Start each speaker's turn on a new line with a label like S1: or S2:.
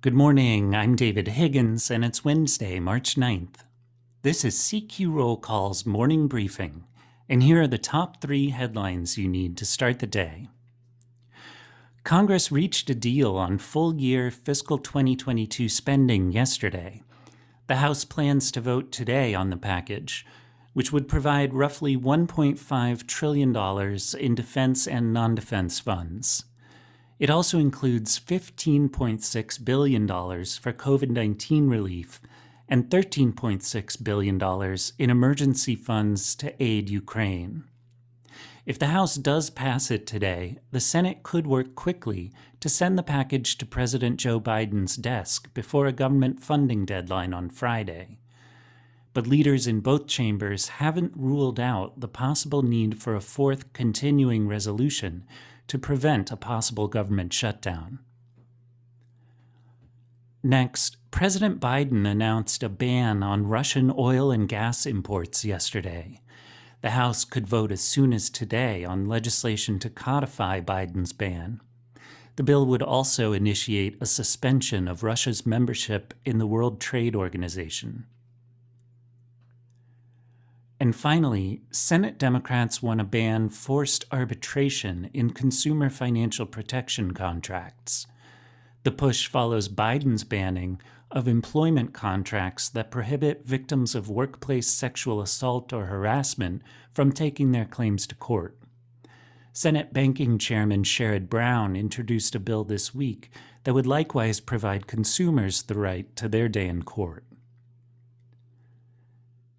S1: Good morning. I'm David Higgins, and it's Wednesday, March 9th. This is CQ Roll Call's morning briefing, and here are the top three headlines you need to start the day. Congress reached a deal on full year fiscal 2022 spending yesterday. The House plans to vote today on the package, which would provide roughly $1.5 trillion in defense and non defense funds. It also includes $15.6 billion for COVID 19 relief and $13.6 billion in emergency funds to aid Ukraine. If the House does pass it today, the Senate could work quickly to send the package to President Joe Biden's desk before a government funding deadline on Friday. But leaders in both chambers haven't ruled out the possible need for a fourth continuing resolution to prevent a possible government shutdown. Next, President Biden announced a ban on Russian oil and gas imports yesterday. The House could vote as soon as today on legislation to codify Biden's ban. The bill would also initiate a suspension of Russia's membership in the World Trade Organization. And finally, Senate Democrats want to ban forced arbitration in consumer financial protection contracts. The push follows Biden's banning of employment contracts that prohibit victims of workplace sexual assault or harassment from taking their claims to court. Senate Banking Chairman Sherrod Brown introduced a bill this week that would likewise provide consumers the right to their day in court.